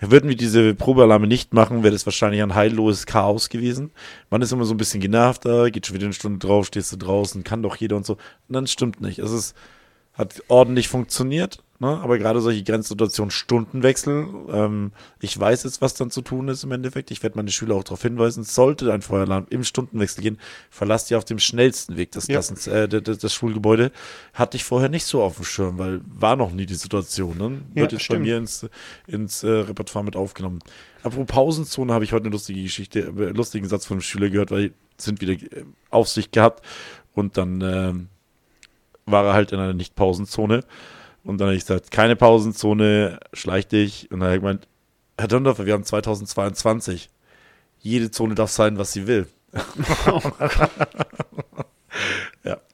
Würden wir diese Probealarme nicht machen, wäre das wahrscheinlich ein heilloses Chaos gewesen. Man ist immer so ein bisschen genervt, da geht schon wieder eine Stunde drauf, stehst du draußen, kann doch jeder und so. Und dann stimmt nicht. Es ist, hat ordentlich funktioniert. Ne? Aber gerade solche Grenzsituationen, Stundenwechsel, ähm, ich weiß jetzt, was dann zu tun ist im Endeffekt. Ich werde meine Schüler auch darauf hinweisen, sollte ein Feueralarm im Stundenwechsel gehen, verlasst ihr auf dem schnellsten Weg das, Ja. Klassens, äh, das, das Schulgebäude. Hatte ich vorher nicht so auf dem Schirm, weil war noch nie die Situation. Ne? Ja, Wird jetzt bei stimmt. mir ins, ins äh, Repertoire mit aufgenommen. Apropos Pausenzone habe ich heute eine lustige Geschichte, äh, lustigen Satz von einem Schüler gehört, weil sind wieder äh, Aufsicht gehabt und dann ähm, war er halt in einer Nicht-Pausenzone. Und dann habe ich gesagt, keine Pausenzone, schleich dich. Und dann hat er gemeint, Herr Dondorfer, wir haben 2022. Jede Zone darf sein, was sie will. ja,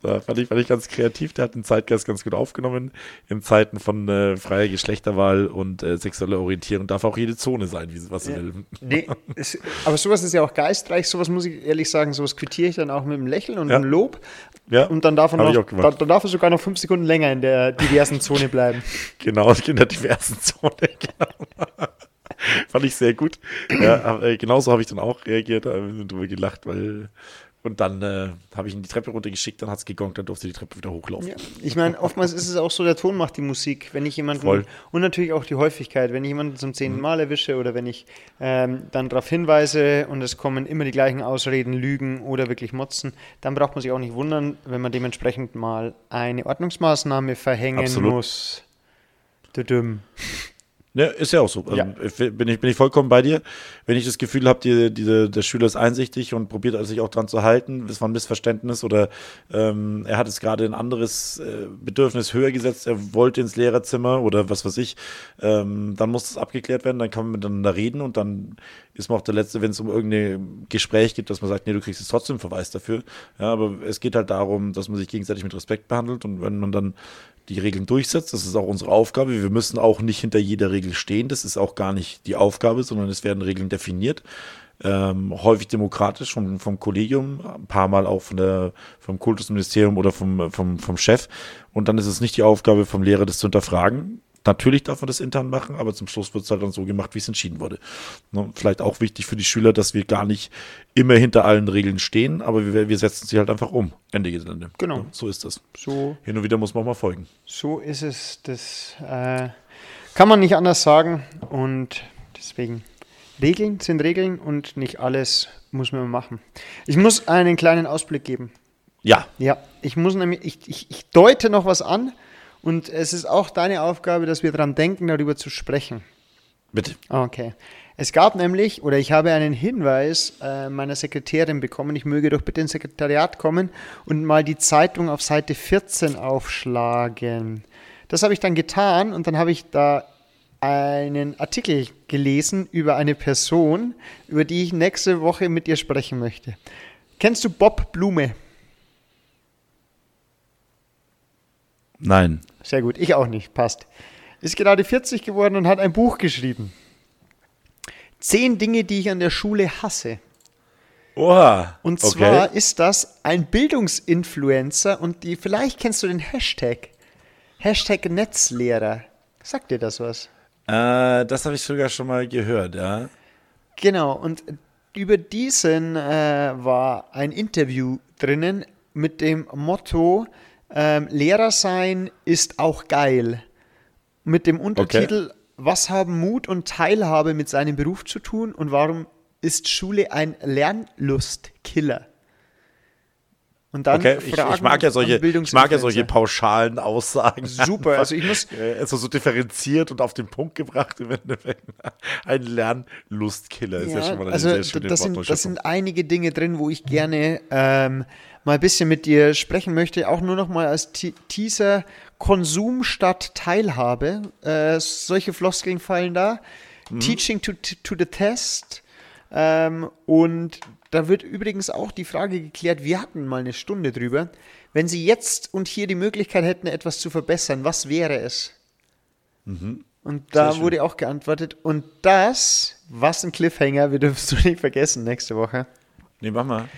da fand ich, fand ich ganz kreativ. Der hat den Zeitgeist ganz gut aufgenommen. In Zeiten von äh, freier Geschlechterwahl und äh, sexueller Orientierung darf auch jede Zone sein, wie, was sie will. Nee, es, aber sowas ist ja auch geistreich. Sowas muss ich ehrlich sagen, sowas quittiere ich dann auch mit einem Lächeln und Ja. einem Lob. Ja, Und dann darf, er noch, dann, dann darf er sogar noch fünf Sekunden länger in der diversen Zone bleiben. Genau, in der diversen Zone. Genau. Fand ich sehr gut. Ja, äh, genauso habe ich dann auch reagiert, wir drüber gelacht, weil. Und dann äh, habe ich ihn die Treppe runtergeschickt, dann hat es gegongt, dann durfte die Treppe wieder hochlaufen. Ja. Ich meine, oftmals ist es auch so, der Ton macht die Musik. Wenn ich jemanden, Voll. und natürlich auch die Häufigkeit, wenn ich jemanden zum zehnten Mal erwische oder wenn ich ähm, dann darauf hinweise und es kommen immer die gleichen Ausreden, Lügen oder wirklich Motzen, dann braucht man sich auch nicht wundern, wenn man dementsprechend mal eine Ordnungsmaßnahme verhängen Absolut. muss. Düdüm. Ja, ist ja auch so. Also, Ja. ich- bin, ich, bin ich vollkommen bei dir. Wenn ich das Gefühl habe, die, diese, der Schüler ist einsichtig und probiert sich auch dran zu halten, es war ein Missverständnis oder ähm, er hat es gerade ein anderes äh, Bedürfnis höher gesetzt, er wollte ins Lehrerzimmer oder was weiß ich, ähm, dann muss das abgeklärt werden, dann kann man miteinander reden und dann ist man auch der Letzte, wenn es um irgendein Gespräch geht, dass man sagt, nee, du kriegst jetzt trotzdem einen Verweis dafür. Ja, aber es geht halt darum, dass man sich gegenseitig mit Respekt behandelt und wenn man dann die Regeln durchsetzt. Das ist auch unsere Aufgabe. Wir müssen auch nicht hinter jeder Regel stehen. Das ist auch gar nicht die Aufgabe, sondern es werden Regeln definiert. Ähm, häufig demokratisch vom, vom Kollegium, ein paar Mal auch von der, vom Kultusministerium oder vom, vom, vom Chef. Und dann ist es nicht die Aufgabe vom Lehrer, das zu hinterfragen. Natürlich darf man das intern machen, aber zum Schluss wird es halt dann so gemacht, wie es entschieden wurde. Ne, Vielleicht auch wichtig für die Schüler, dass wir gar nicht immer hinter allen Regeln stehen, aber wir, wir setzen sie halt einfach um. Ende Gelände. Genau. So ist das. So Hin und wieder muss man auch mal folgen. So ist es. Das äh, kann man nicht anders sagen. Und deswegen, Regeln sind Regeln und nicht alles muss man machen. Ich muss einen kleinen Ausblick geben. Ja, Ja, ich muss nämlich, ich, ich, ich deute noch was an und es ist auch deine Aufgabe, dass wir daran denken, darüber zu sprechen. bitte. Okay. Es gab nämlich, oder ich habe einen Hinweis äh, meiner Sekretärin bekommen, ich möge doch bitte ins Sekretariat kommen und mal die Zeitung auf Seite 14 aufschlagen. Das habe ich dann getan und dann habe ich da einen Artikel gelesen über eine Person, über die ich nächste Woche mit dir sprechen möchte. Kennst du Bob Blume? Nein. Sehr gut, ich auch nicht, passt. Ist gerade 40 geworden und hat ein Buch geschrieben. Zehn Dinge, die ich an der Schule hasse. Oha. Und okay. zwar ist das ein Bildungsinfluencer und die, vielleicht kennst du den Hashtag. Hashtag Netzlehrer. Sagt dir das was? Äh, das habe ich sogar schon mal gehört, ja. Genau, und über diesen äh, war ein Interview drinnen mit dem Motto ähm, Lehrer sein ist auch geil. Mit dem Untertitel Was haben Mut und Teilhabe mit seinem Beruf zu tun und warum ist Schule ein Lernlustkiller? Und dann Okay, ich, ich mag ja solche, ich mag ja solche pauschalen Aussagen. Super, also ich muss- Äh, so, differenziert und auf den Punkt gebracht. im Endeffekt. Ein Lernlustkiller ist ja, schon mal eine also sehr schöne das, sind, das sind einige Dinge drin, wo ich gerne ähm, mal ein bisschen mit dir sprechen möchte. Auch nur noch mal als Te Teaser Konsum statt Teilhabe. Äh, solche Floskeln fallen da. Mhm. Teaching to, to the test. Ähm, und da wird übrigens auch die Frage geklärt, wir hatten mal eine Stunde drüber. Wenn Sie jetzt und hier die Möglichkeit hätten, etwas zu verbessern, was wäre es? Und da wurde auch geantwortet. Und das, was ein Cliffhanger, wir dürfen es nicht vergessen nächste Woche. Nee, mach mal.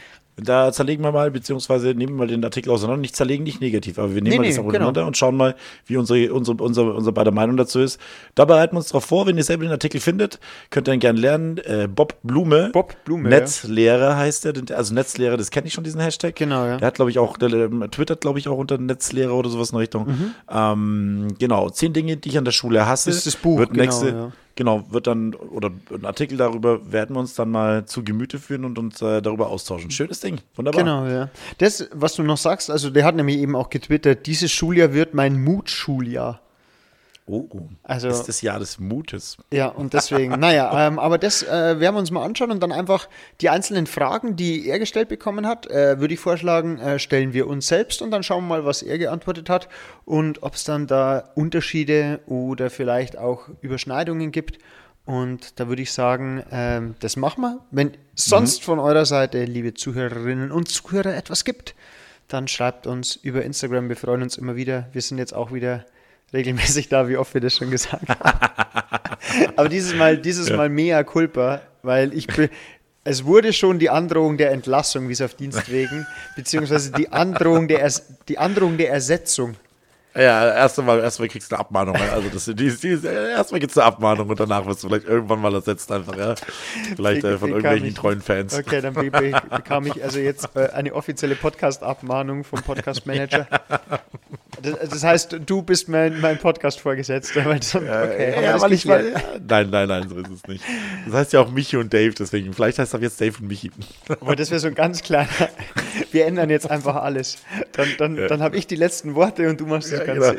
Da zerlegen wir mal, beziehungsweise nehmen wir mal den Artikel auseinander. Nicht zerlegen, nicht negativ, aber wir nehmen Nee, mal nee, das auch genau. auseinander und schauen mal, wie unsere, unsere, unsere, unsere beide Meinung dazu ist. Da bereiten wir uns darauf vor, wenn ihr selber den Artikel findet, könnt ihr ihn gerne lernen. Äh, Bob Blume. Bob Blume, Netzlehrer heißt er. Also Netzlehrer, das kenne ich schon, diesen Hashtag. Genau, ja. Der hat, glaube ich, auch, der ähm, twittert, glaube ich, auch unter Netzlehrer oder sowas in der Richtung. Mhm. Ähm, genau, zehn Dinge, die ich an der Schule hasse. Das ist das Buch, wird genau, nächste, ja. Genau, wird dann, oder ein Artikel darüber werden wir uns dann mal zu Gemüte führen und uns äh, darüber austauschen. Schönes Ding, wunderbar. Genau, ja. Das, was du noch sagst, also der hat nämlich eben auch getwittert, dieses Schuljahr wird mein Mutschuljahr. Oh, Also- ist das Jahr des Mutes. Ja, und deswegen, naja, ähm, aber das äh, werden wir uns mal anschauen und dann einfach die einzelnen Fragen, die er gestellt bekommen hat, äh, würde ich vorschlagen, äh, stellen wir uns selbst und dann schauen wir mal, was er geantwortet hat und ob es dann da Unterschiede oder vielleicht auch Überschneidungen gibt. Und da würde ich sagen, ähm, das machen wir. Wenn sonst von eurer Seite, liebe Zuhörerinnen und Zuhörer, etwas gibt, dann schreibt uns über Instagram. Wir freuen uns immer wieder. Wir sind jetzt auch wieder regelmäßig da, wie oft wir das schon gesagt haben. Aber dieses Mal, dieses Mal mea culpa, weil ich es wurde schon die Androhung der Entlassung, wie es auf Dienstwegen, beziehungsweise die Androhung der, Ers die Androhung der Ersetzung. Ja, erstmal erst mal kriegst du eine Abmahnung. ne? Also das, die, die, erstmal gibt es eine Abmahnung und danach wirst du vielleicht irgendwann mal ersetzt einfach, ja. Vielleicht äh, von irgendwelchen ich- treuen Fans. Okay, dann be be bekam ich also jetzt äh, eine offizielle Podcast-Abmahnung vom Podcast-Manager. Das, das heißt, du bist mein, mein Podcast-Vorgesetzter. Okay, ja, weil ich mal, nein, nein, nein, so ist es nicht. Das heißt ja auch Michi und Dave, deswegen. Vielleicht heißt das jetzt Dave und Michi. Aber das wäre so ein ganz kleiner. Wir ändern jetzt einfach alles. Dann, dann, dann habe ich die letzten Worte und du machst das Ja, genau.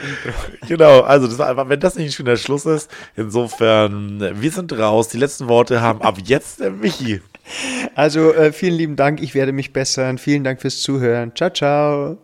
Genau, also das war einfach, wenn das nicht ein schöner Schluss ist, insofern, wir sind raus. Die letzten Worte haben ab jetzt der Michi. Also äh, vielen lieben Dank, ich werde mich bessern. Vielen Dank fürs Zuhören. Ciao, ciao.